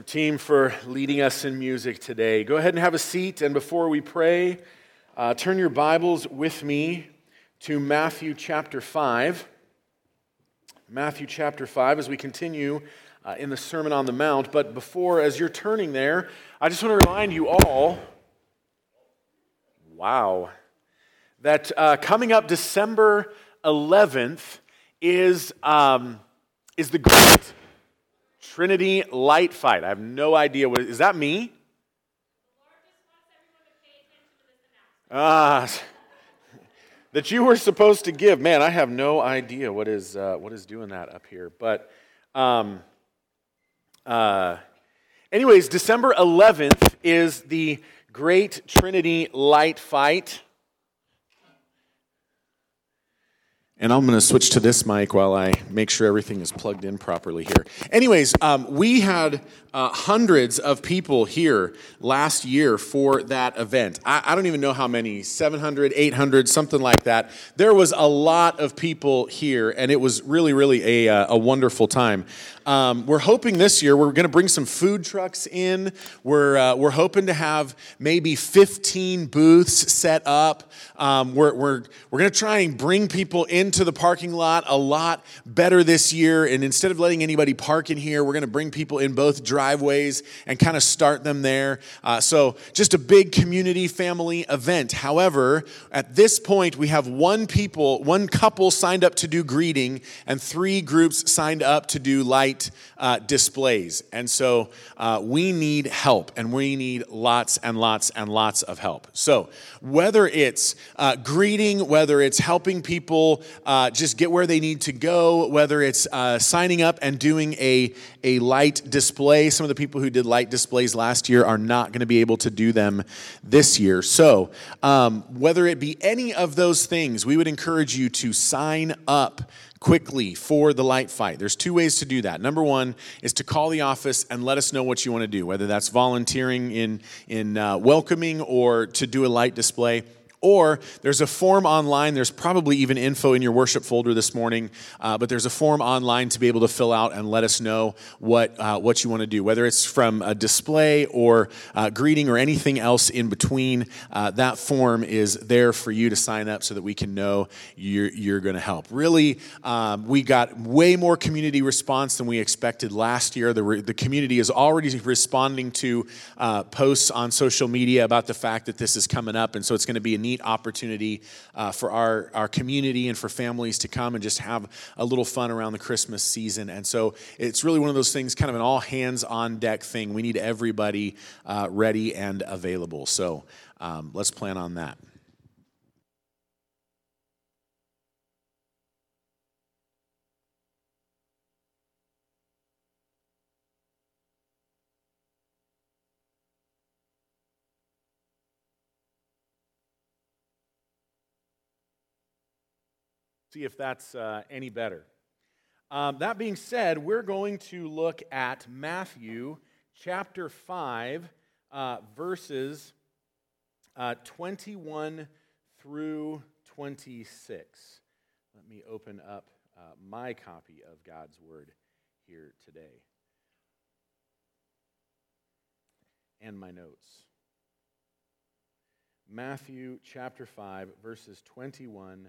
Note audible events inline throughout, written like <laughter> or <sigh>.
team for leading us in music today. Go ahead and have a seat, and before we pray, uh, turn your Bibles with me to Matthew chapter 5. Matthew chapter 5 as we continue uh, in the Sermon on the Mount. But before, as you're turning there, I just want to remind you all wow, that uh, coming up December 11th is, um, is the great Trinity Light Fight. I have no idea what is that me? Ah, <laughs> that you were supposed to give. Man, I have no idea what is uh, what is doing that up here. But, um, uh, anyways, December 11th is the Great Trinity Light Fight. And I'm going to switch to this mic while I make sure everything is plugged in properly here. Anyways, um, we had uh, hundreds of people here last year for that event. I, I, don't even know how many 700, 800, something like that. There was a lot of people here, and it was really, really a, uh, a wonderful time. Um, we're hoping this year we're going to bring some food trucks in. We're, uh, we're hoping to have maybe 15 booths set up. Um, we're we're, we're going to try and bring people into the parking lot a lot better this year. And instead of letting anybody park in here, we're going to bring people in both driveways and kind of start them there. Uh, so just a big community family event. However, at this point, we have one people, one couple signed up to do greeting, and three groups signed up to do light uh, displays. And so uh, we need help, and we need lots and lots and lots of help. So whether it's uh, greeting, whether it's helping people uh, just get where they need to go, whether it's uh, signing up and doing a, a light display, some of the people who did light displays last year are not going to be able to do them this year. So um, whether it be any of those things, we would encourage you to sign up quickly for the light fight. There's two ways to do that. Number one is to call the office and let us know what you want to do, whether that's volunteering in, in uh, welcoming or to do a light display. Or there's a form online. There's probably even info in your worship folder this morning, uh, but there's a form online to be able to fill out and let us know what, uh, what you want to do, whether it's from a display or uh, greeting or anything else in between. Uh, that form is there for you to sign up so that we can know you're, you're going to help. Really, um, we got way more community response than we expected last year. The, re- the community is already responding to uh, posts on social media about the fact that this is coming up, and so it's going to be a neat neat opportunity uh, for our, our community and for families to come and just have a little fun around the Christmas season. And so it's really one of those things, kind of an all hands on deck thing. We need everybody uh, ready and available. So um, let's plan on that. See if that's uh, any better. Um, that being said, we're going to look at Matthew chapter 5, uh, verses uh, 21 through 26. Let me open up uh, my copy of God's Word here today and my notes. Matthew chapter 5, verses 21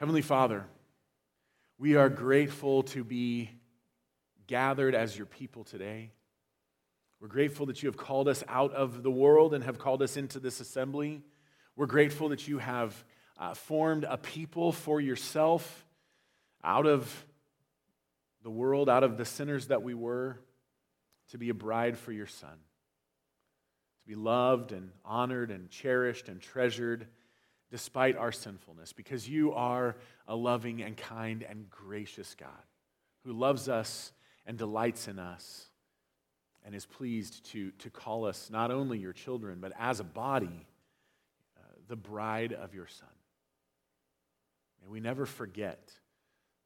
Heavenly Father, we are grateful to be gathered as your people today. We're grateful that you have called us out of the world and have called us into this assembly. We're grateful that you have uh, formed a people for yourself out of the world, out of the sinners that we were, to be a bride for your Son, to be loved and honored and cherished and treasured despite our sinfulness, because you are a loving and kind and gracious God who loves us and delights in us and is pleased to, to call us not only your children, but as a body, uh, the bride of your Son. May we never forget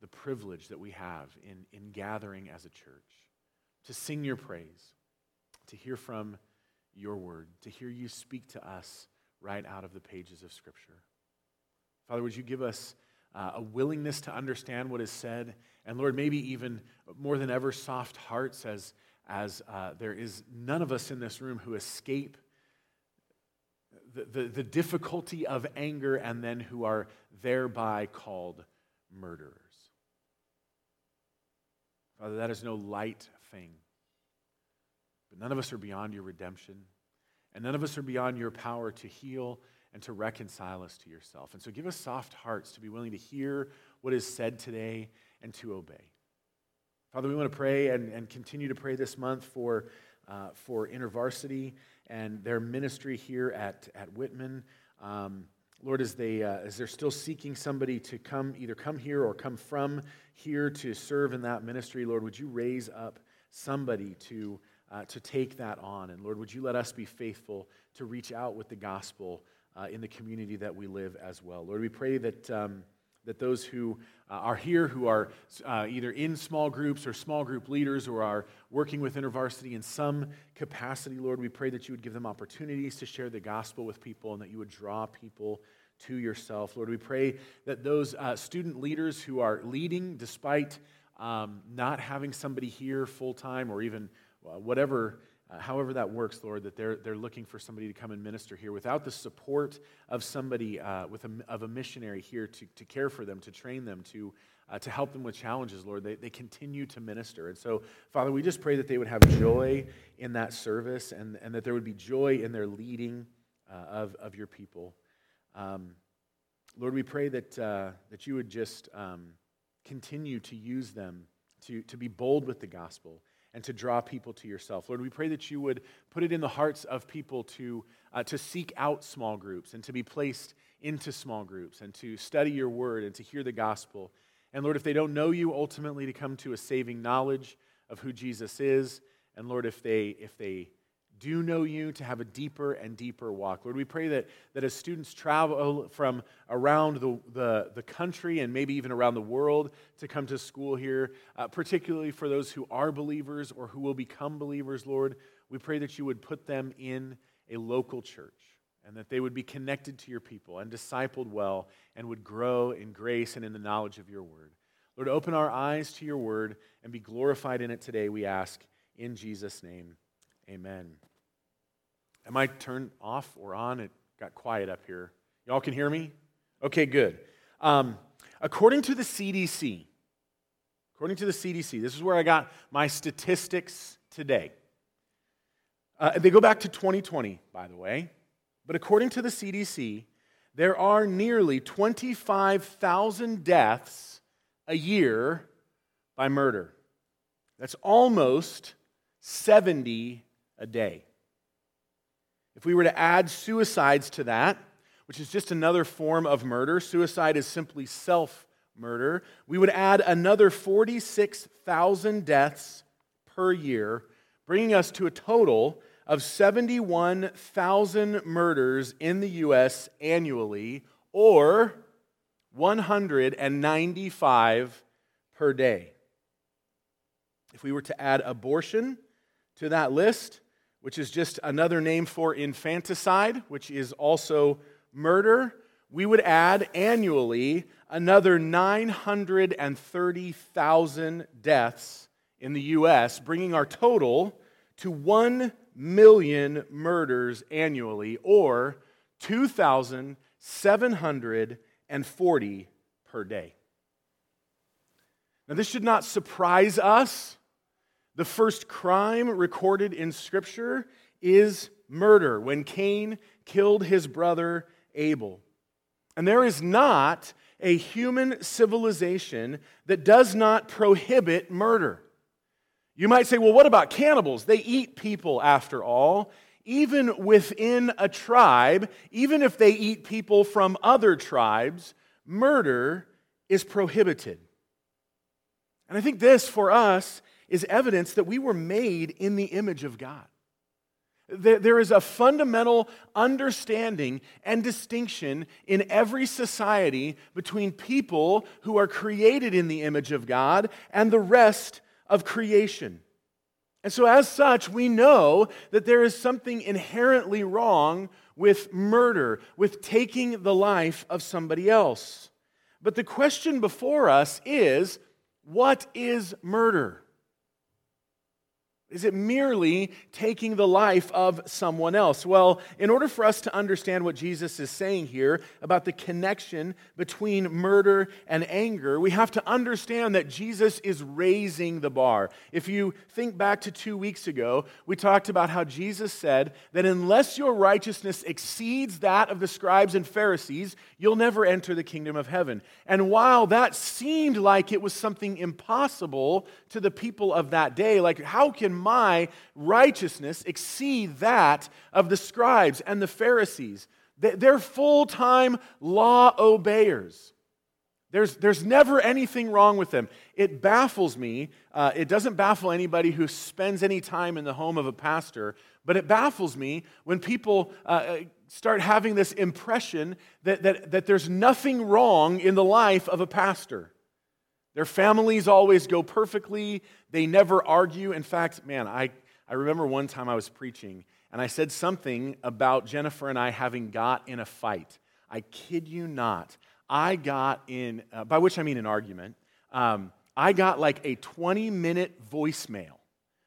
the privilege that we have in, in gathering as a church to sing your praise, to hear from your word, to hear you speak to us right out of the pages of Scripture. Father, would you give us uh, a willingness to understand what is said? And Lord, maybe even more than ever, soft hearts as, as uh, there is none of us in this room who escape the, the, the difficulty of anger and then who are thereby called murderers. Father, that is no light thing. But none of us are beyond your redemption, and none of us are beyond your power to heal and to reconcile us to yourself. And so give us soft hearts to be willing to hear what is said today and to obey. Father, we want to pray and, and continue to pray this month for, uh, for InterVarsity and their ministry here at, at Whitman. Um, Lord, as, they, uh, as they're still seeking somebody to come, either come here or come from here to serve in that ministry, Lord, would you raise up somebody to, uh, to take that on? And Lord, would you let us be faithful to reach out with the gospel uh, in the community that we live as well? Lord, we pray that. Um, that those who uh, are here, who are uh, either in small groups or small group leaders or are working with InterVarsity in some capacity, Lord, we pray that you would give them opportunities to share the gospel with people and that you would draw people to yourself. Lord, we pray that those uh, student leaders who are leading, despite um, not having somebody here full time or even whatever uh, however that works, Lord, that they're, they're looking for somebody to come and minister here. Without the support of somebody, uh, with a, of a missionary here to, to care for them, to train them, to, uh, to help them with challenges, Lord, they, they continue to minister. And so, Father, we just pray that they would have joy in that service and, and that there would be joy in their leading uh, of, of your people. Um, Lord, we pray that, uh, that you would just um, continue to use them to, to be bold with the gospel and to draw people to yourself. Lord, we pray that you would put it in the hearts of people to, uh, to seek out small groups and to be placed into small groups and to study your word and to hear the gospel. And Lord, if they don't know you, ultimately to come to a saving knowledge of who Jesus is. And Lord, if they, if they do know you, to have a deeper and deeper walk. Lord, we pray that, that as students travel from around the, the, the country and maybe even around the world to come to school here, uh, particularly for those who are believers or who will become believers, Lord, we pray that you would put them in a local church and that they would be connected to your people and discipled well and would grow in grace and in the knowledge of your word. Lord, open our eyes to your word and be glorified in it today, we ask. In Jesus' name. Amen. Am I turned off or on? It got quiet up here. Y'all can hear me? Okay, good. Um, according to the CDC, according to the CDC, this is where I got my statistics today. Uh, they go back to 2020, by the way. But according to the CDC, there are nearly 25,000 deaths a year by murder. That's almost 70 a day. If we were to add suicides to that, which is just another form of murder, suicide is simply self murder, we would add another 46,000 deaths per year, bringing us to a total of 71,000 murders in the U.S. annually, or 195 per day. If we were to add abortion to that list, which is just another name for infanticide, which is also murder, we would add annually another 930,000 deaths in the U.S., bringing our total to 1 million murders annually, or 2,740 per day. Now, this should not surprise us The first crime recorded in Scripture is murder, when Cain killed his brother Abel. And there is not a human civilization that does not prohibit murder. You might say, well, what about cannibals? They eat people, after all. Even within a tribe, even if they eat people from other tribes, murder is prohibited. And I think this, for us, is evidence that we were made in the image of God. There is a fundamental understanding and distinction in every society between people who are created in the image of God and the rest of creation. And so, as such, we know that there is something inherently wrong with murder, with taking the life of somebody else. But the question before us is what is murder? Is it merely taking the life of someone else? Well, in order for us to understand what Jesus is saying here about the connection between murder and anger, we have to understand that Jesus is raising the bar. If you think back to two weeks ago, we talked about how Jesus said that unless your righteousness exceeds that of the scribes and Pharisees, you'll never enter the kingdom of heaven. And while that seemed like it was something impossible to the people of that day, like how can my righteousness exceed that of the scribes and the Pharisees. They're full time law obeyers. There's, there's never anything wrong with them. It baffles me. Uh, it doesn't baffle anybody who spends any time in the home of a pastor, but it baffles me when people uh, uh start having this impression that, that, that there's nothing wrong in the life of a pastor. Their families always go perfectly. They never argue. In fact, man, I, I remember one time I was preaching and I said something about Jennifer and I having got in a fight. I kid you not. I got in, uh, by which I mean an argument. Um, I got like a 20 minute voicemail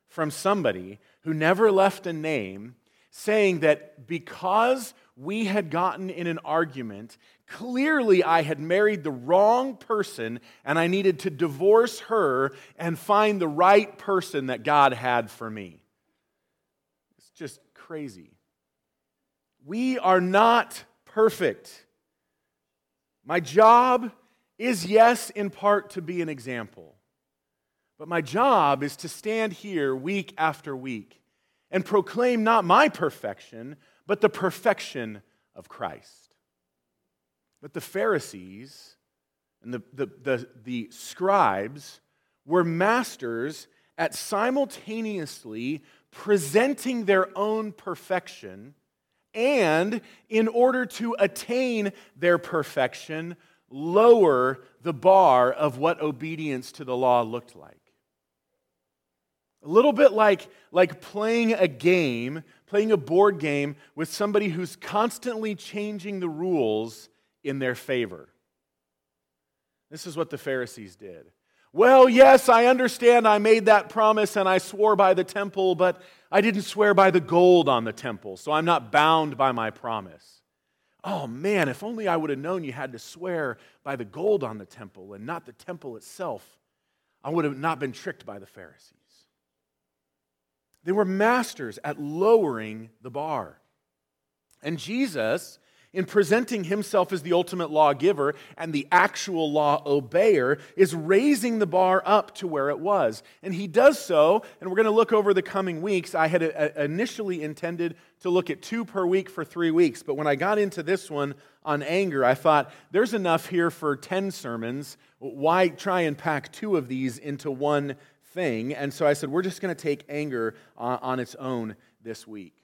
from somebody who never left a name saying that because we had gotten in an argument. Clearly, I had married the wrong person and I needed to divorce her and find the right person that God had for me. It's just crazy. We are not perfect. My job is, yes, in part to be an example. But my job is to stand here week after week and proclaim not my perfection, but the perfection of Christ. But the Pharisees and the, the, the, the scribes were masters at simultaneously presenting their own perfection and, in order to attain their perfection, lower the bar of what obedience to the law looked like. A little bit like, like playing a game playing a board game with somebody who's constantly changing the rules in their favor. This is what the Pharisees did. Well, yes, I understand I made that promise and I swore by the temple, but I didn't swear by the gold on the temple, so I'm not bound by my promise. Oh man, if only I would have known you had to swear by the gold on the temple and not the temple itself, I would have not been tricked by the Pharisees. They were masters at lowering the bar. And Jesus, in presenting himself as the ultimate lawgiver and the actual law obeyer, is raising the bar up to where it was. And he does so, and we're going to look over the coming weeks. I had uh, initially intended to look at two per week for three weeks, but when I got into this one on anger, I thought there's enough here for 10 sermons. Why try and pack two of these into one thing. And so I said, we're just going to take anger on, on its own this week.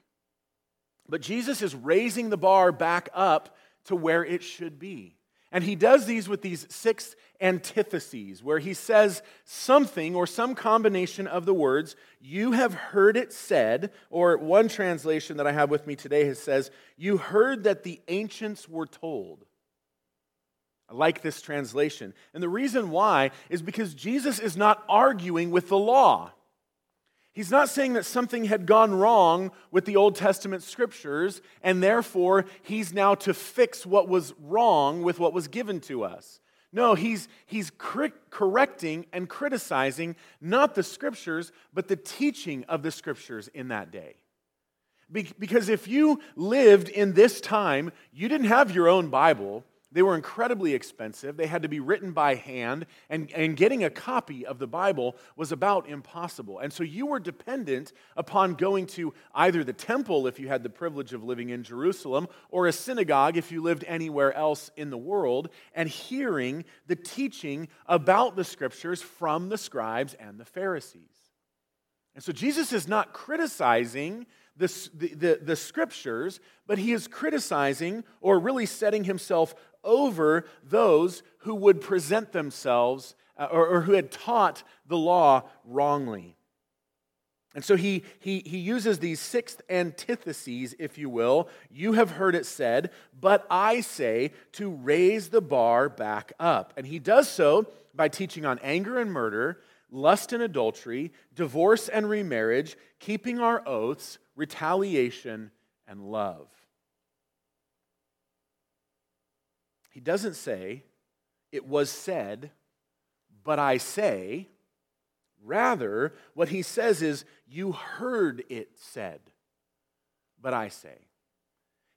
But Jesus is raising the bar back up to where it should be. And he does these with these six antitheses, where he says something or some combination of the words, you have heard it said, or one translation that I have with me today says, you heard that the ancients were told. I like this translation. And the reason why is because Jesus is not arguing with the law. He's not saying that something had gone wrong with the Old Testament scriptures, and therefore he's now to fix what was wrong with what was given to us. No, he's, he's correcting and criticizing not the scriptures, but the teaching of the scriptures in that day. Be- because if you lived in this time, you didn't have your own Bible. They were incredibly expensive. They had to be written by hand, and, and getting a copy of the Bible was about impossible. And so you were dependent upon going to either the temple if you had the privilege of living in Jerusalem, or a synagogue if you lived anywhere else in the world, and hearing the teaching about the scriptures from the scribes and the Pharisees. And so Jesus is not criticizing the, the, the, scriptures, but he is criticizing or really setting himself over those who would present themselves uh, or, or who had taught the law wrongly. And so he, he, he uses these sixth antitheses, if you will. You have heard it said, but I say to raise the bar back up. And he does so by teaching on anger and murder, lust and adultery, divorce and remarriage, keeping our oaths, retaliation, and love. He doesn't say, it was said, but I say. Rather, what he says is, you heard it said, but I say.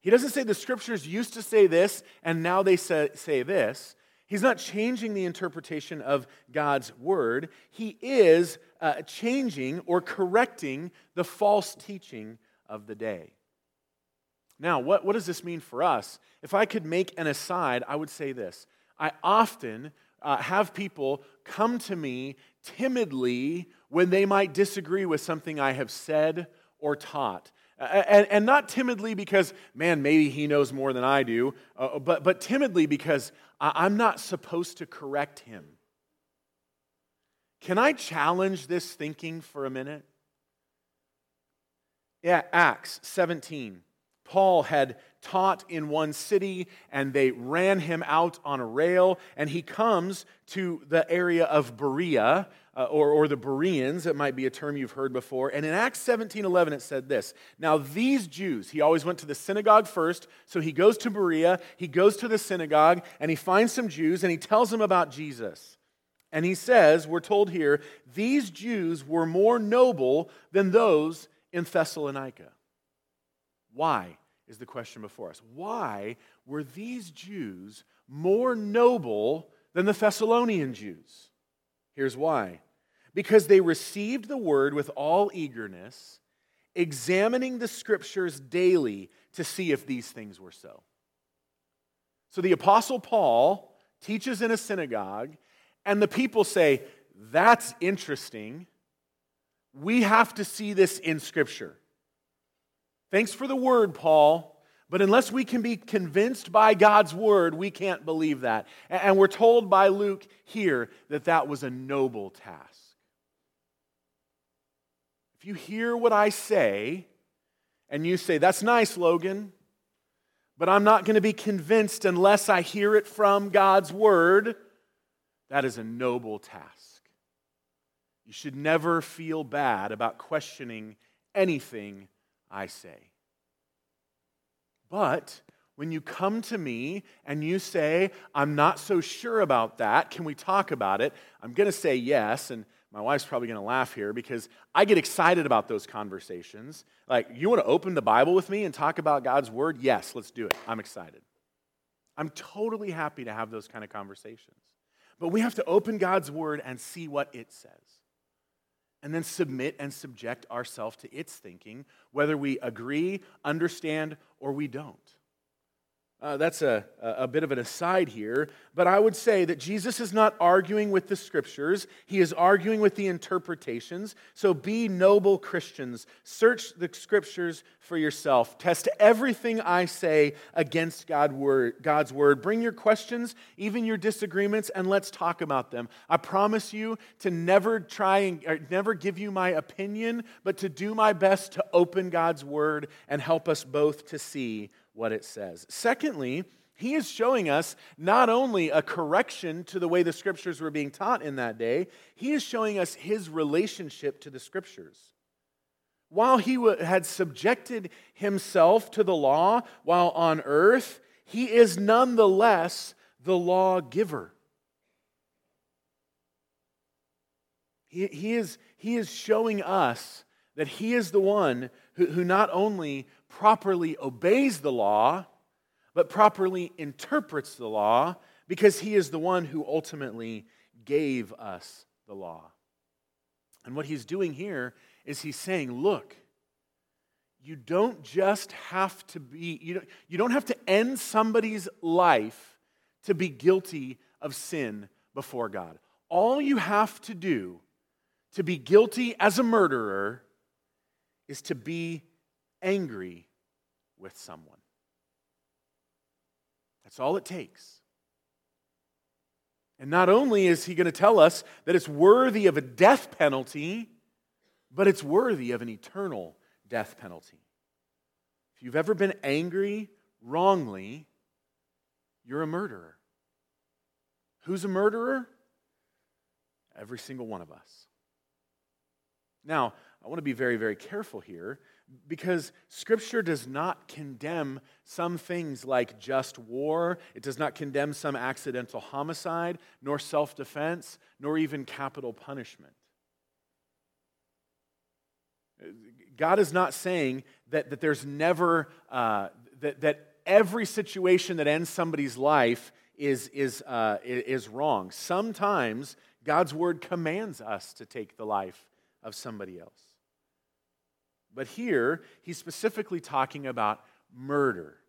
He doesn't say the scriptures used to say this and now they say, this. He's not changing the interpretation of God's word. He is uh, changing or correcting the false teaching of the day. Now, what, what does this mean for us? If I could make an aside, I would say this. I often uh, have people come to me timidly when they might disagree with something I have said or taught. And, and, not timidly because, man, maybe he knows more than I do, uh, but, but timidly because I'm not supposed to correct him. Can I challenge this thinking for a minute? Yeah, Acts 17. Paul had taught in one city and they ran him out on a rail, and he comes to the area of Berea. Uh, or, or the Bereans, it might be a term you've heard before. And in Acts 17 11, it said this Now, these Jews, he always went to the synagogue first, so he goes to Berea, he goes to the synagogue, and he finds some Jews, and he tells them about Jesus. And he says, We're told here, these Jews were more noble than those in Thessalonica. Why is the question before us. Why were these Jews more noble than the Thessalonian Jews? Here's why because they received the word with all eagerness, examining the scriptures daily to see if these things were so. So the Apostle Paul teaches in a synagogue, and the people say, That's interesting. We have to see this in Scripture. Thanks for the word, Paul. But unless we can be convinced by God's word, we can't believe that. And we're told by Luke here that that was a noble task. If you hear what I say and you say, That's nice, Logan, but I'm not going to be convinced unless I hear it from God's word, that is a noble task. You should never feel bad about questioning anything I say. But when you come to me and you say, I'm not so sure about that, can we talk about it? I'm going to say yes. And my wife's probably going to laugh here because I get excited about those conversations. Like, you want to open the Bible with me and talk about God's word? Yes, let's do it. I'm excited. I'm totally happy to have those kind of conversations. But we have to open God's word and see what it says and then submit and subject ourselves to its thinking, whether we agree, understand, or we don't. Uh, that's a, a bit of an aside here, but I would say that Jesus is not arguing with the scriptures. He is arguing with the interpretations. So be noble Christians. Search the scriptures for yourself. Test everything I say against God word, God's word. Bring your questions, even your disagreements, and let's talk about them. I promise you to never try and never give you my opinion, but to do my best to open God's word and help us both to see what it says. Secondly, he is showing us not only a correction to the way the scriptures were being taught in that day, he is showing us his relationship to the scriptures. While he had subjected himself to the law while on earth, he is nonetheless the lawgiver. He, he, is, he is showing us that he is the one who, who not only properly obeys the law, but properly interprets the law because he is the one who ultimately gave us the law. And what he's doing here is he's saying, look, you don't just have to be, you don't, you don't have to end somebody's life to be guilty of sin before God. All you have to do to be guilty as a murderer is to be angry with someone. That's all it takes. And not only is he going to tell us that it's worthy of a death penalty, but it's worthy of an eternal death penalty. If you've ever been angry wrongly, you're a murderer. Who's a murderer? Every single one of us. Now, I want to be very, very careful here because Scripture does not condemn some things like just war. It does not condemn some accidental homicide, nor self defense, nor even capital punishment. God is not saying that, that there's never, uh, that, that every situation that ends somebody's life is, is, uh, is wrong. Sometimes God's word commands us to take the life of somebody else. But here, he's specifically talking about murder.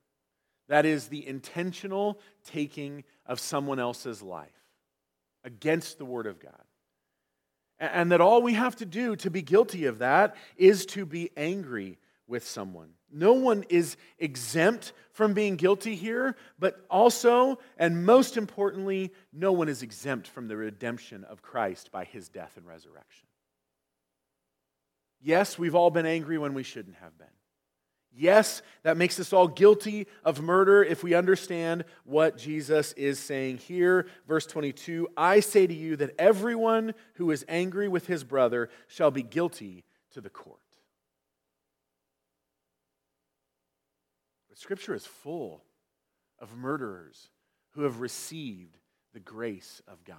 That is the intentional taking of someone else's life against the Word of God. And that all we have to do to be guilty of that is to be angry with someone. No one is exempt from being guilty here, but also, and most importantly, no one is exempt from the redemption of Christ by his death and resurrection. Yes, we've all been angry when we shouldn't have been. Yes, that makes us all guilty of murder if we understand what Jesus is saying here. Verse 22 I say to you that everyone who is angry with his brother shall be guilty to the court. But Scripture is full of murderers who have received the grace of God.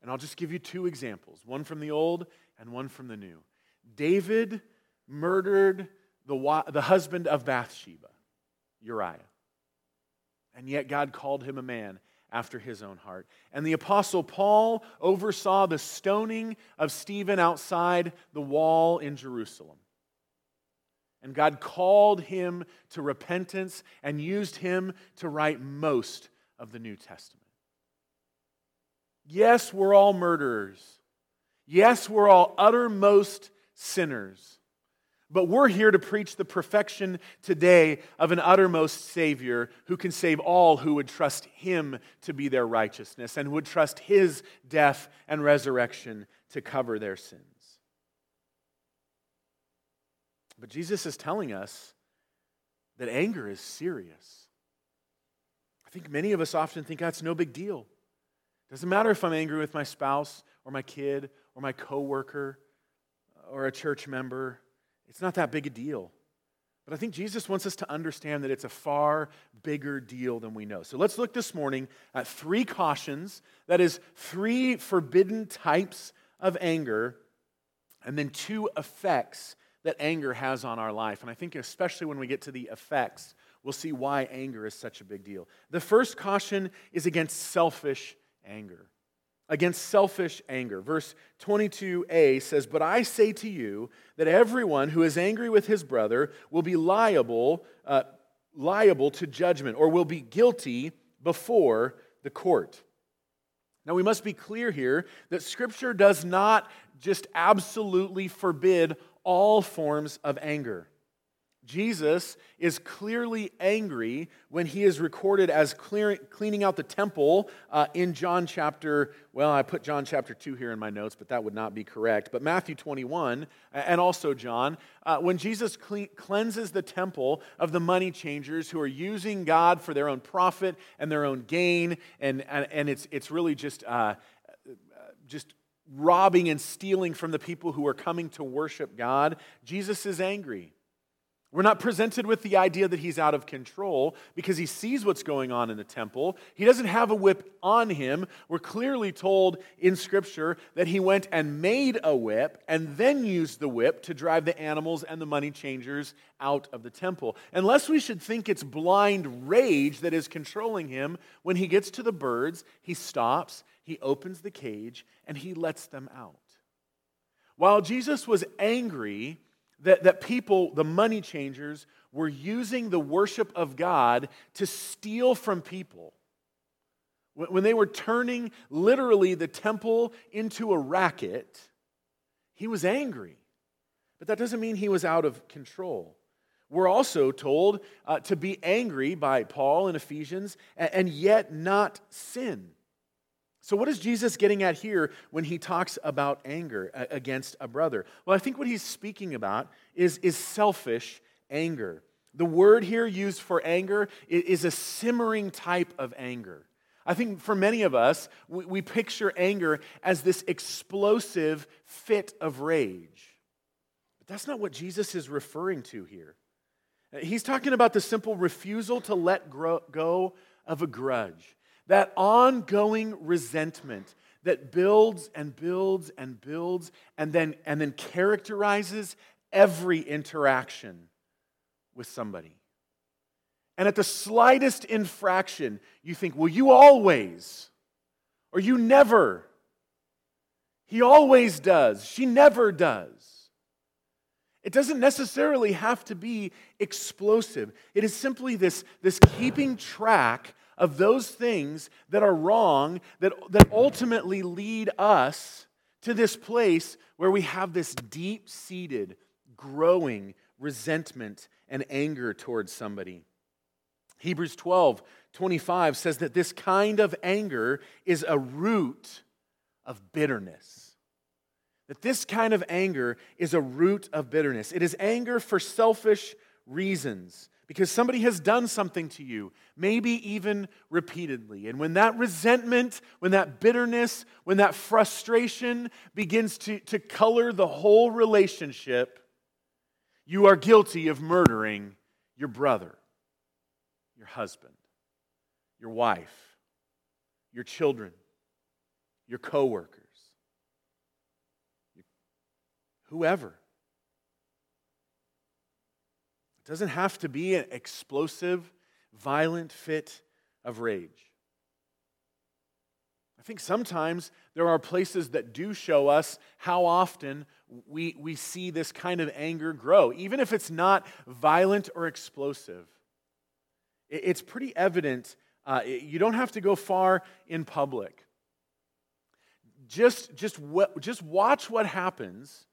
And I'll just give you two examples one from the old and one from the new. David murdered the, the husband of Bathsheba, Uriah. And yet God called him a man after his own heart. And the apostle Paul oversaw the stoning of Stephen outside the wall in Jerusalem. And God called him to repentance and used him to write most of the New Testament. Yes, we're all murderers. Yes, we're all uttermost sinners. But we're here to preach the perfection today of an uttermost Savior who can save all who would trust Him to be their righteousness and would trust His death and resurrection to cover their sins. But Jesus is telling us that anger is serious. I think many of us often think ah, that's no big deal. Doesn't matter if I'm angry with my spouse or my kid or my coworker or a church member it's not that big a deal. But I think Jesus wants us to understand that it's a far bigger deal than we know. So let's look this morning at three cautions that is, three forbidden types of anger, and then two effects that anger has on our life. And I think, especially when we get to the effects, we'll see why anger is such a big deal. The first caution is against selfish anger against selfish anger. Verse 22a says, But I say to you that everyone who is angry with his brother will be liable, uh, liable to judgment or will be guilty before the court. Now, we must be clear here that Scripture does not just absolutely forbid all forms of anger. Jesus is clearly angry when he is recorded as clear, cleaning out the temple uh, in John chapter, well, I put John chapter 2 here in my notes, but that would not be correct. But Matthew 21 and also John, uh, when Jesus clean, cleanses the temple of the money changers who are using God for their own profit and their own gain, and, and, and it's, it's really just, uh, just robbing and stealing from the people who are coming to worship God, Jesus is angry. We're not presented with the idea that he's out of control because he sees what's going on in the temple. He doesn't have a whip on him. We're clearly told in Scripture that he went and made a whip and then used the whip to drive the animals and the money changers out of the temple. Unless we should think it's blind rage that is controlling him, when he gets to the birds, he stops, he opens the cage, and he lets them out. While Jesus was angry, that, that people, the money changers, were using the worship of God to steal from people. When they were turning literally the temple into a racket, he was angry. But that doesn't mean he was out of control. We're also told uh, to be angry by Paul in Ephesians and, and yet not sin. So, what is Jesus getting at here when he talks about anger against a brother? Well, I think what he's speaking about is, is selfish anger. The word here used for anger is a simmering type of anger. I think for many of us, we, we picture anger as this explosive fit of rage. But that's not what Jesus is referring to here. He's talking about the simple refusal to let go of a grudge that ongoing resentment that builds and builds and builds and then, and then characterizes every interaction with somebody. And at the slightest infraction, you think, well, you always, or you never. He always does. She never does. It doesn't necessarily have to be explosive. It is simply this, this keeping track of those things that are wrong that, that ultimately lead us to this place where we have this deep seated, growing resentment and anger towards somebody. Hebrews 12 25 says that this kind of anger is a root of bitterness. That this kind of anger is a root of bitterness. It is anger for selfish reasons because somebody has done something to you, maybe even repeatedly. And when that resentment, when that bitterness, when that frustration begins to, to color the whole relationship, you are guilty of murdering your brother, your husband, your wife, your children, your coworkers, whoever. It doesn't have to be an explosive, violent fit of rage. I think sometimes there are places that do show us how often we, we see this kind of anger grow, even if it's not violent or explosive. It, it's pretty evident. Uh, you don't have to go far in public. Just, just, just watch what happens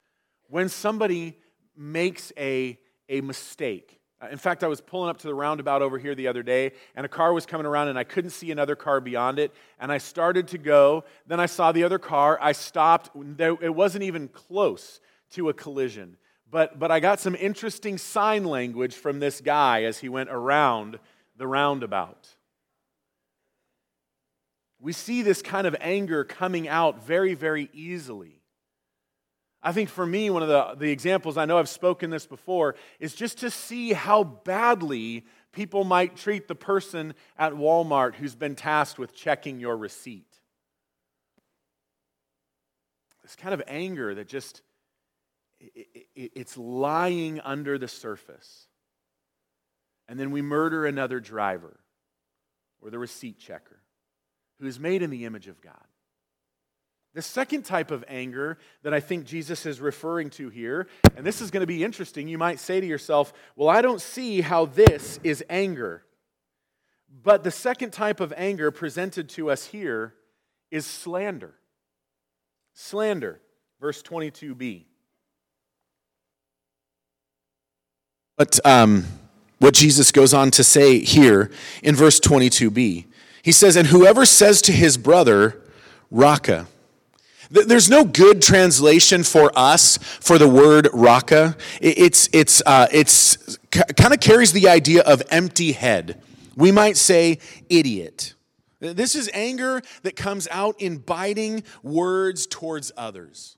when somebody makes a a mistake. Uh, in fact, I was pulling up to the roundabout over here the other day, and a car was coming around, and I couldn't see another car beyond it. And I started to go. Then I saw the other car. I stopped. It wasn't even close to a collision. But, but I got some interesting sign language from this guy as he went around the roundabout. We see this kind of anger coming out very, very easily. I think for me, one of the, the examples, I know I've spoken this before, is just to see how badly people might treat the person at Walmart who's been tasked with checking your receipt. This kind of anger that just, it, it, it's lying under the surface. And then we murder another driver or the receipt checker who is made in the image of God. The second type of anger that I think Jesus is referring to here, and this is going to be interesting, you might say to yourself, Well, I don't see how this is anger. But the second type of anger presented to us here is slander. Slander, verse 22b. But um, what Jesus goes on to say here in verse 22b, he says, And whoever says to his brother, Raca, there's no good translation for us for the word Raca. It's, it's, uh, it's kind of carries the idea of empty head. We might say idiot. This is anger that comes out in biting words towards others.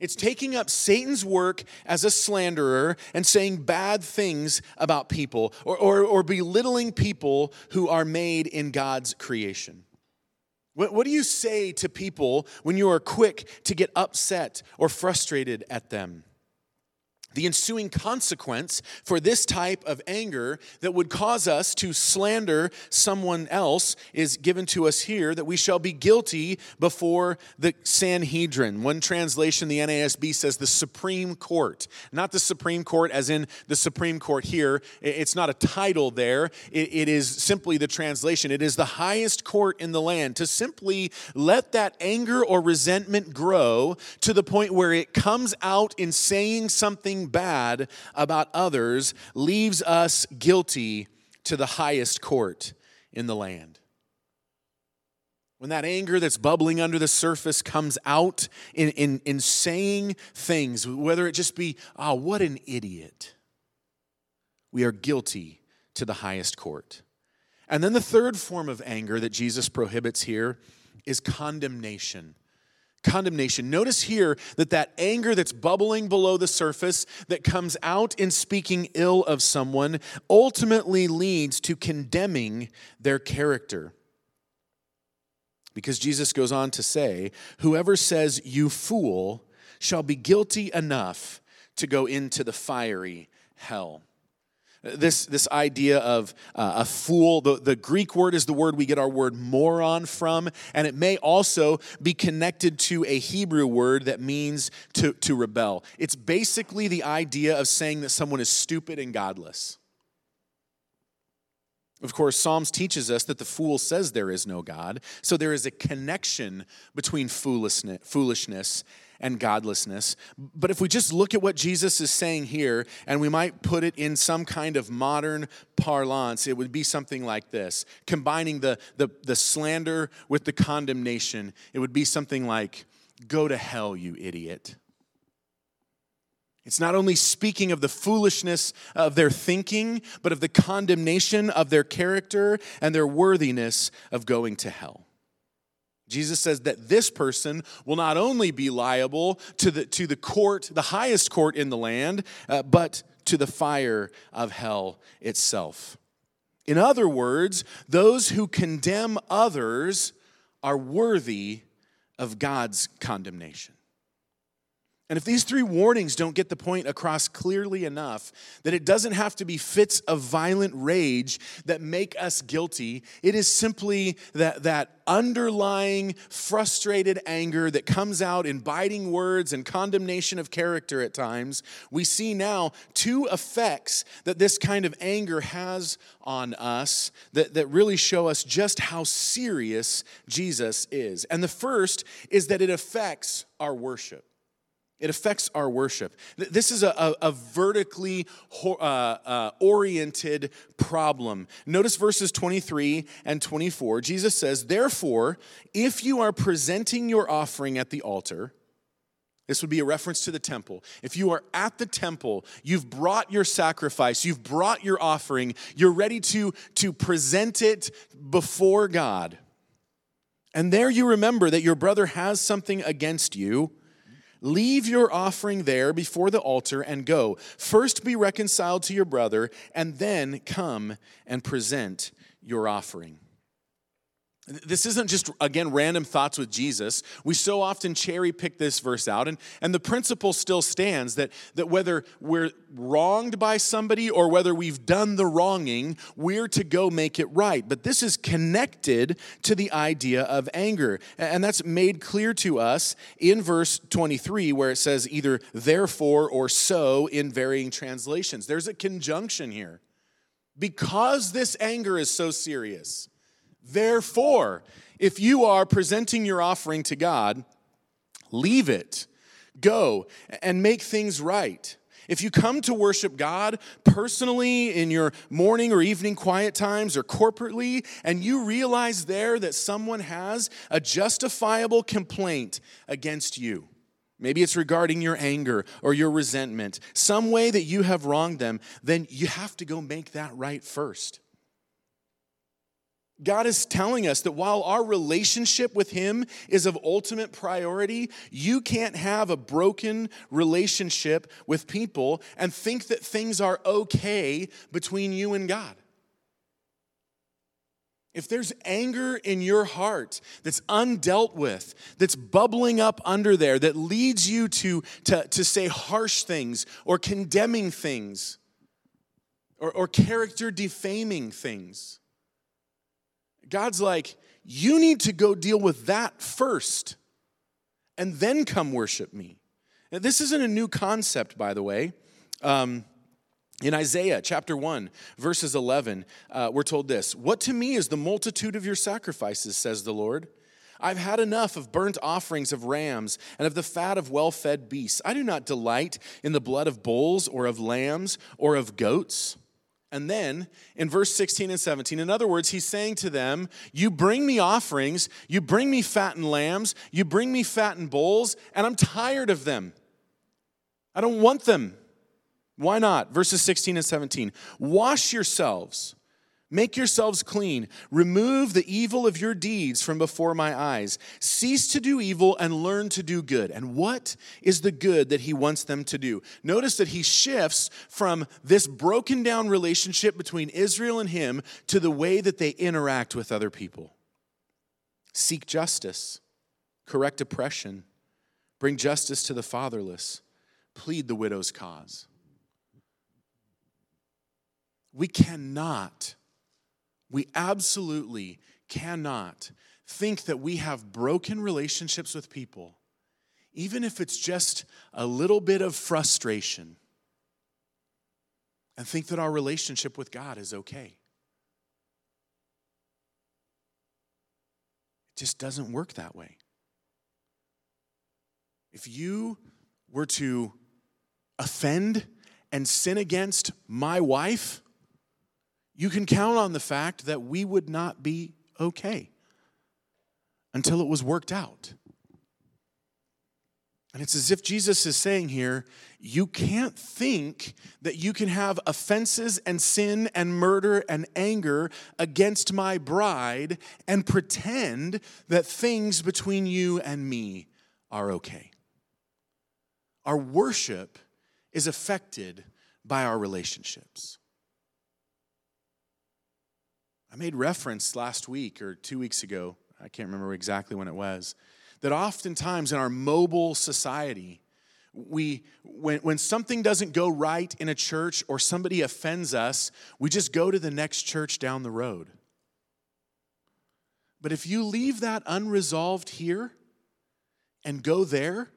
It's taking up Satan's work as a slanderer and saying bad things about people or, or, or belittling people who are made in God's creation. What, what do you say to people when you are quick to get upset or frustrated at them? The ensuing consequence for this type of anger that would cause us to slander someone else is given to us here that we shall be guilty before the Sanhedrin. One translation, the NASB says the Supreme Court, not the Supreme Court as in the Supreme Court here. It's not a title there, it is simply the translation. It is the highest court in the land. To simply let that anger or resentment grow to the point where it comes out in saying something bad about others leaves us guilty to the highest court in the land. When that anger that's bubbling under the surface comes out in, in, in saying things, whether it just be, oh, what an idiot, we are guilty to the highest court. And then the third form of anger that Jesus prohibits here is condemnation condemnation. Notice here that that anger that's bubbling below the surface, that comes out in speaking ill of someone, ultimately leads to condemning their character. Because Jesus goes on to say, Whoever says, You fool, shall be guilty enough to go into the fiery hell. This, this idea of uh, a fool, the, the Greek word is the word we get our word moron from, and it may also be connected to a Hebrew word that means to, to rebel. It's basically the idea of saying that someone is stupid and godless. Of course, Psalms teaches us that the fool says there is no God, so there is a connection between foolishness and godlessness. But if we just look at what Jesus is saying here, and we might put it in some kind of modern parlance, it would be something like this combining the, the, the slander with the condemnation. It would be something like, Go to hell, you idiot. It's not only speaking of the foolishness of their thinking, but of the condemnation of their character and their worthiness of going to hell. Jesus says that this person will not only be liable to the, to the court, the highest court in the land, uh, but to the fire of hell itself. In other words, those who condemn others are worthy of God's condemnation. And if these three warnings don't get the point across clearly enough that it doesn't have to be fits of violent rage that make us guilty, it is simply that, that underlying frustrated anger that comes out in biting words and condemnation of character at times. We see now two effects that this kind of anger has on us that, that really show us just how serious Jesus is. And the first is that it affects our worship. It affects our worship. This is a, a, a vertically uh, uh, oriented problem. Notice verses 23 and 24. Jesus says, Therefore, if you are presenting your offering at the altar, this would be a reference to the temple. If you are at the temple, you've brought your sacrifice, you've brought your offering, you're ready to, to present it before God. And there you remember that your brother has something against you Leave your offering there before the altar and go. First be reconciled to your brother, and then come and present your offering. This isn't just, again, random thoughts with Jesus. We so often cherry pick this verse out, and, and the principle still stands that, that whether we're wronged by somebody or whether we've done the wronging, we're to go make it right. But this is connected to the idea of anger. And that's made clear to us in verse 23, where it says either therefore or so in varying translations. There's a conjunction here. Because this anger is so serious Therefore, if you are presenting your offering to God, leave it, go, and make things right. If you come to worship God personally in your morning or evening quiet times or corporately, and you realize there that someone has a justifiable complaint against you, maybe it's regarding your anger or your resentment, some way that you have wronged them, then you have to go make that right first. God is telling us that while our relationship with Him is of ultimate priority, you can't have a broken relationship with people and think that things are okay between you and God. If there's anger in your heart that's undealt with, that's bubbling up under there, that leads you to, to, to say harsh things or condemning things or, or character defaming things, God's like, you need to go deal with that first and then come worship me. Now, this isn't a new concept, by the way. Um, in Isaiah chapter 1, verses 11, uh, we're told this What to me is the multitude of your sacrifices, says the Lord? I've had enough of burnt offerings of rams and of the fat of well fed beasts. I do not delight in the blood of bulls or of lambs or of goats. And then in verse 16 and 17, in other words, he's saying to them, You bring me offerings, you bring me fattened lambs, you bring me fattened bulls, and I'm tired of them. I don't want them. Why not? Verses 16 and 17. Wash yourselves Make yourselves clean. Remove the evil of your deeds from before my eyes. Cease to do evil and learn to do good. And what is the good that he wants them to do? Notice that he shifts from this broken down relationship between Israel and him to the way that they interact with other people. Seek justice, correct oppression, bring justice to the fatherless, plead the widow's cause. We cannot we absolutely cannot think that we have broken relationships with people, even if it's just a little bit of frustration, and think that our relationship with God is okay. It just doesn't work that way. If you were to offend and sin against my wife, you can count on the fact that we would not be okay until it was worked out. And it's as if Jesus is saying here, you can't think that you can have offenses and sin and murder and anger against my bride and pretend that things between you and me are okay. Our worship is affected by our relationships. I made reference last week or two weeks ago, I can't remember exactly when it was, that oftentimes in our mobile society, we when, when something doesn't go right in a church or somebody offends us, we just go to the next church down the road. But if you leave that unresolved here and go there,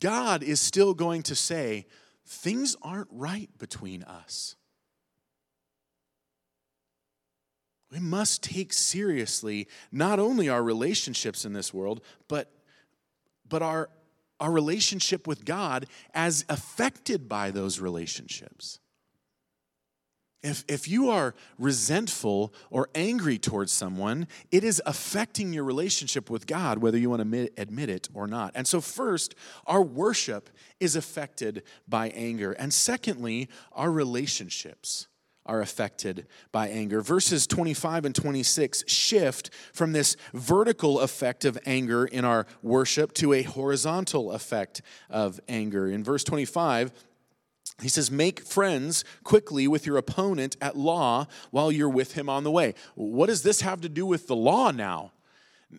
God is still going to say, things aren't right between us. We must take seriously not only our relationships in this world, but, but our, our relationship with God as affected by those relationships. If, if you are resentful or angry towards someone, it is affecting your relationship with God, whether you want to admit, admit it or not. And so, first, our worship is affected by anger. And secondly, our relationships are affected by anger. Verses 25 and 26 shift from this vertical effect of anger in our worship to a horizontal effect of anger. In verse 25, he says, Make friends quickly with your opponent at law while you're with him on the way. What does this have to do with the law now?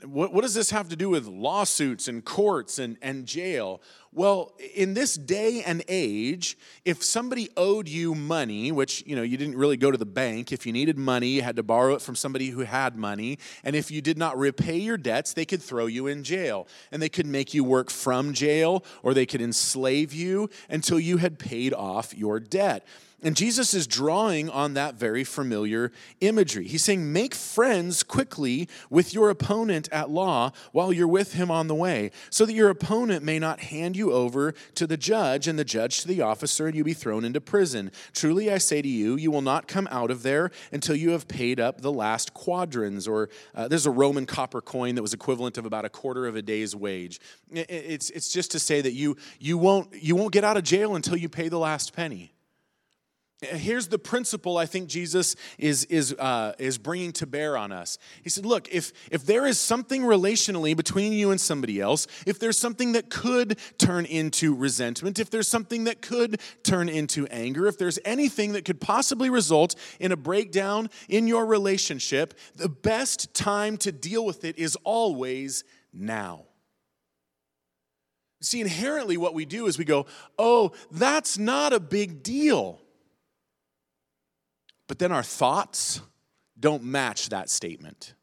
What, what does this have to do with lawsuits and courts and, and jail? Well, in this day and age, if somebody owed you money, which you know you didn't really go to the bank, if you needed money, you had to borrow it from somebody who had money, and if you did not repay your debts, they could throw you in jail. And they could make you work from jail, or they could enslave you until you had paid off your debt. And Jesus is drawing on that very familiar imagery. He's saying, Make friends quickly with your opponent at law while you're with him on the way, so that your opponent may not hand you over to the judge and the judge to the officer and you be thrown into prison. Truly I say to you, you will not come out of there until you have paid up the last quadrans. Or uh, there's a Roman copper coin that was equivalent of about a quarter of a day's wage. It's, it's just to say that you, you, won't, you won't get out of jail until you pay the last penny. Here's the principle I think Jesus is, is, uh, is bringing to bear on us. He said, Look, if, if there is something relationally between you and somebody else, if there's something that could turn into resentment, if there's something that could turn into anger, if there's anything that could possibly result in a breakdown in your relationship, the best time to deal with it is always now. See, inherently, what we do is we go, Oh, that's not a big deal. But then our thoughts don't match that statement.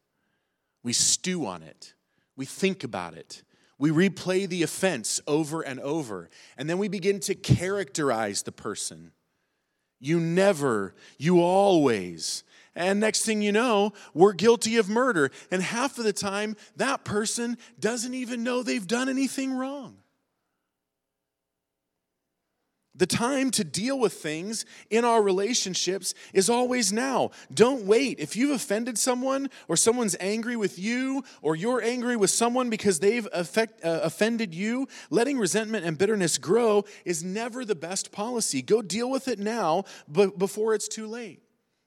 We stew on it, we think about it, we replay the offense over and over, and then we begin to characterize the person. You never, you always. And next thing you know, we're guilty of murder. And half of the time, that person doesn't even know they've done anything wrong. The time to deal with things in our relationships is always now. Don't wait. If you've offended someone, or someone's angry with you, or you're angry with someone because they've affect, uh, offended you, letting resentment and bitterness grow is never the best policy. Go deal with it now but before it's too late.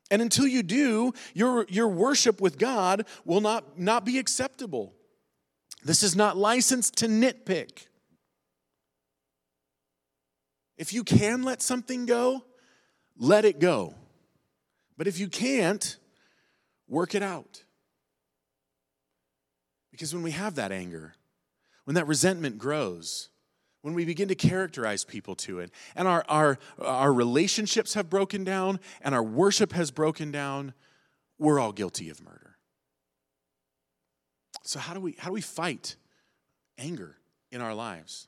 And until you do, your, your worship with God will not, not be acceptable. This is not licensed to nitpick. If you can let something go, let it go. But if you can't, work it out. Because when we have that anger, when that resentment grows, when we begin to characterize people to it, and our, our, our relationships have broken down, and our worship has broken down, we're all guilty of murder. So, how do we, how do we fight anger in our lives?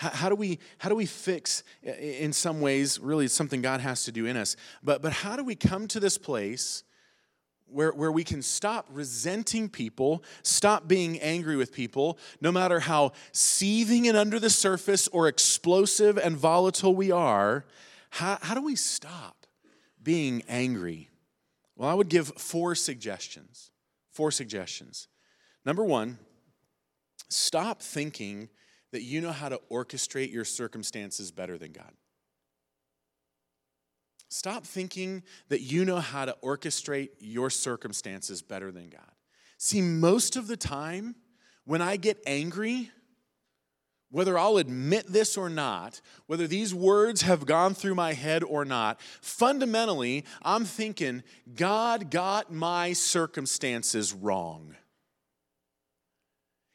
How, how, do we, how do we fix, uh, in some ways, really it's something God has to do in us, but, but how do we come to this place where, where we can stop resenting people, stop being angry with people, no matter how seething and under the surface or explosive and volatile we are? How, how do we stop being angry? Well, I would give four suggestions. Four suggestions. Number one, stop thinking that you know how to orchestrate your circumstances better than God. Stop thinking that you know how to orchestrate your circumstances better than God. See, most of the time, when I get angry, whether I'll admit this or not, whether these words have gone through my head or not, fundamentally, I'm thinking, God got my circumstances wrong.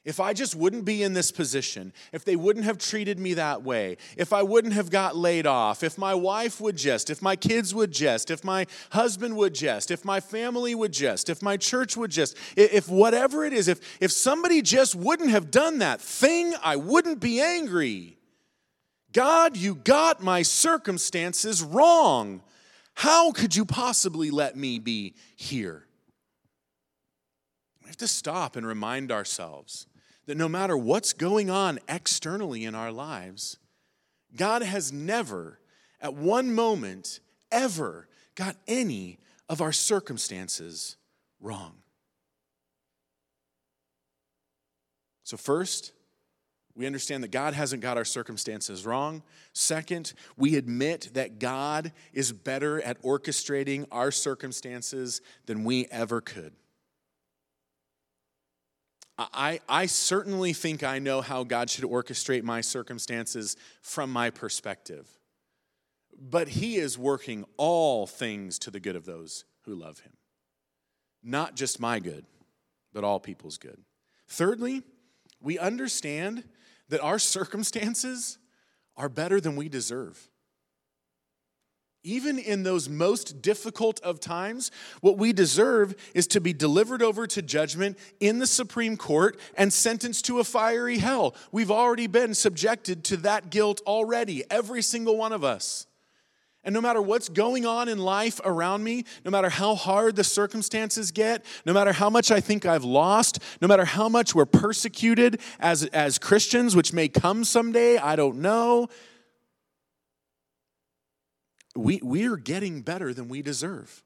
If I just wouldn't be in this position, if they wouldn't have treated me that way, if I wouldn't have got laid off, if my wife would just, if my kids would just, if my husband would just, if my family would just, if my church would just, if whatever it is, if, if somebody just wouldn't have done that thing, I wouldn't be angry. God, you got my circumstances wrong. How could you possibly let me be here? We have to stop and remind ourselves that no matter what's going on externally in our lives, God has never, at one moment, ever got any of our circumstances wrong. So, first, we understand that God hasn't got our circumstances wrong. Second, we admit that God is better at orchestrating our circumstances than we ever could. I, I certainly think I know how God should orchestrate my circumstances from my perspective. But He is working all things to the good of those who love Him. Not just my good, but all people's good. Thirdly, we understand that our <laughs> circumstances are better than we deserve even in those most difficult of times, what we deserve is to be delivered over to judgment in the Supreme Court and sentenced to a fiery hell. We've already been subjected to that guilt already, every single one of us. And no matter what's going on in life around me, no matter how hard the circumstances get, no matter how much I think I've lost, no matter how much we're persecuted as, as Christians, which may come someday, I don't know we, we're getting better than we deserve.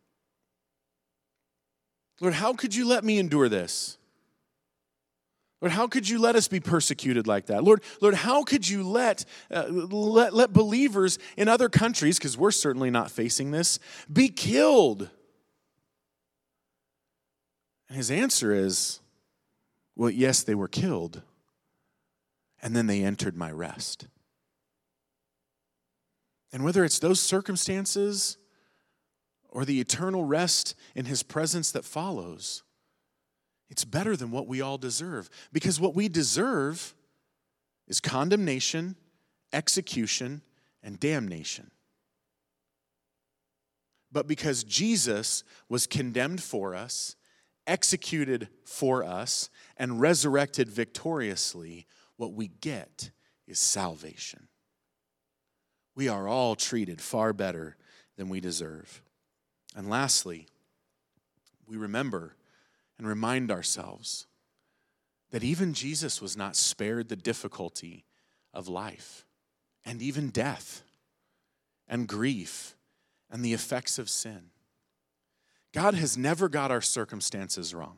Lord, how could you let me endure this? Lord, how could you let us be persecuted like that? Lord, Lord, how could you let, uh, let, let believers in other countries, because we're certainly not facing this, be killed? And his answer is, well, yes, they were killed, and then they entered my rest. And whether it's those circumstances or the eternal rest in his presence that follows, it's better than what we all deserve. Because what we deserve is condemnation, execution, and damnation. But because Jesus was condemned for us, executed for us, and resurrected victoriously, what we get is salvation. We are all treated far better than we deserve. And lastly, we remember and remind ourselves that even Jesus was not spared the difficulty of life and even death and grief and the effects of sin. God has never got our circumstances wrong.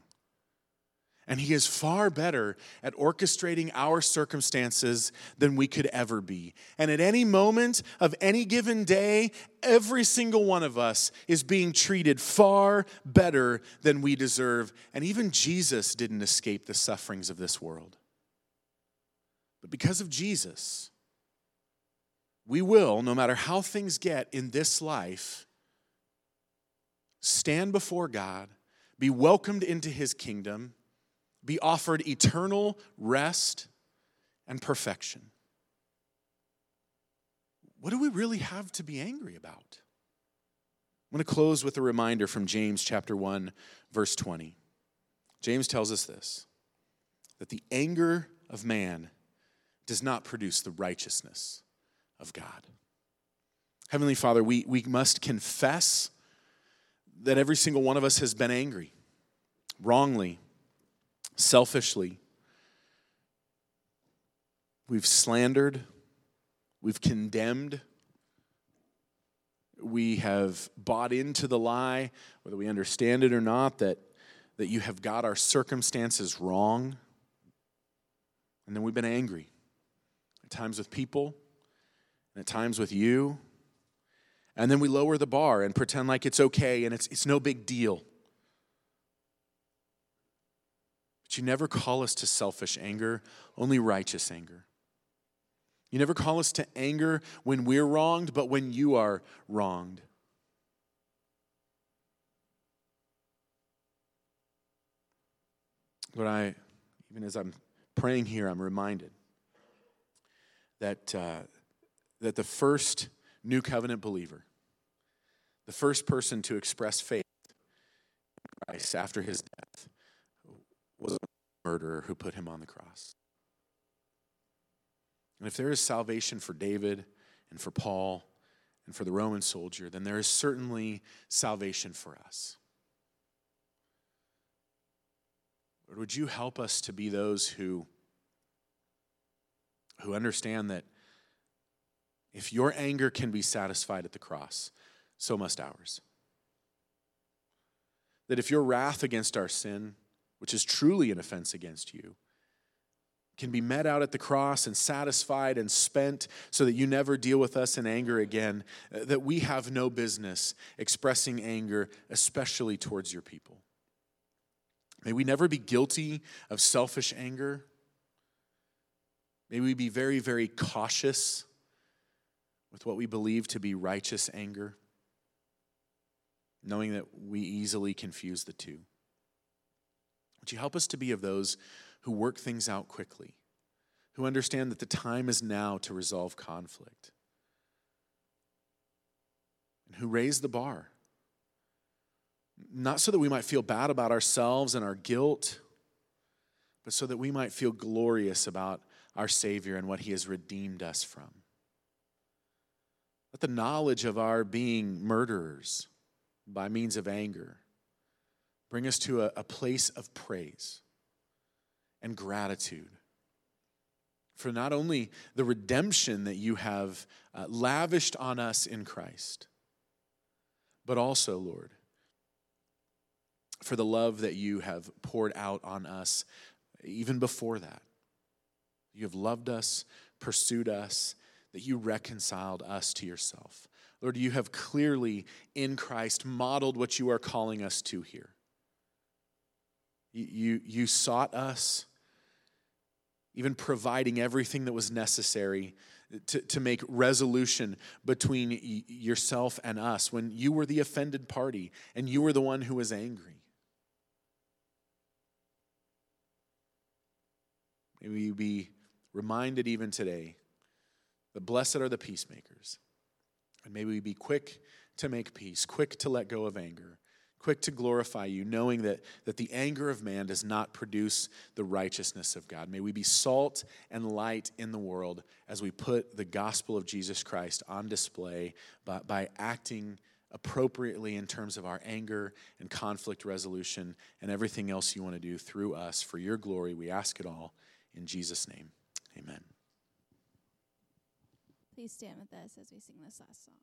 And He is far better at orchestrating our circumstances than we could ever be. And at any moment of any given day, every single one of us is being treated far better than we deserve. And even Jesus didn't escape the sufferings of this world. But because of Jesus, we will, no matter how things get in this life, stand before God, be welcomed into His kingdom be offered eternal rest and perfection. What do we really have to be angry about? I'm going to close with a reminder from James chapter 1 verse 20. James tells us this that the anger of man does not produce the righteousness of God. Heavenly Father, we, we must confess that every single one of us has been angry, wrongly, selfishly. We've slandered, we've condemned, we have bought into the lie, whether we understand it or not, that, that you have got our circumstances wrong. And then we've been angry, at times with people, and at times with you. And then we lower the bar and pretend like it's okay and it's, it's no big deal. But you never call us to selfish anger, only righteous anger. You never call us to anger when we're wronged, but when you are wronged. But I, even as I'm praying here, I'm reminded that, uh, that the first new covenant believer, the first person to express faith in Christ after his death, was a murderer who put him on the cross. And if there is salvation for David and for Paul and for the Roman soldier, then there is certainly salvation for us. Lord, would you help us to be those who, who understand that if your anger can be satisfied at the cross, so must ours. That if your wrath against our sin which is truly an offense against you, can be met out at the cross and satisfied and spent so that you never deal with us in anger again, uh, that we have no business expressing anger, especially towards your people. May we never be guilty of selfish anger. May we be very, very cautious with what we believe to be righteous anger, knowing that we easily confuse the two. Would you help us to be of those who work things out quickly, who understand that the time is now to resolve conflict, and who raise the bar? Not so that we might feel bad about ourselves and our guilt, but so that we might feel glorious about our Savior and what He has redeemed us from. Let the knowledge of our being murderers by means of anger Bring us to a, a place of praise and gratitude for not only the redemption that you have uh, lavished on us in Christ, but also, Lord, for the love that you have poured out on us even before that. You have loved us, pursued us, that you reconciled us to yourself. Lord, you have clearly in Christ modeled what you are calling us to here. You, you, sought us, even providing everything that was necessary to, to make resolution between yourself and us when you were the offended party and you were the one who was angry. May we be reminded even today that blessed are the peacemakers. And may we be quick to make peace, quick to let go of anger, quick to glorify you, knowing that, that the anger of man does not produce the righteousness of God. May we be salt and light in the world as we put the gospel of Jesus Christ on display by, by acting appropriately in terms of our anger and conflict resolution and everything else you want to do through us for your glory. We ask it all in Jesus' name. Amen. Please stand with us as we sing this last song.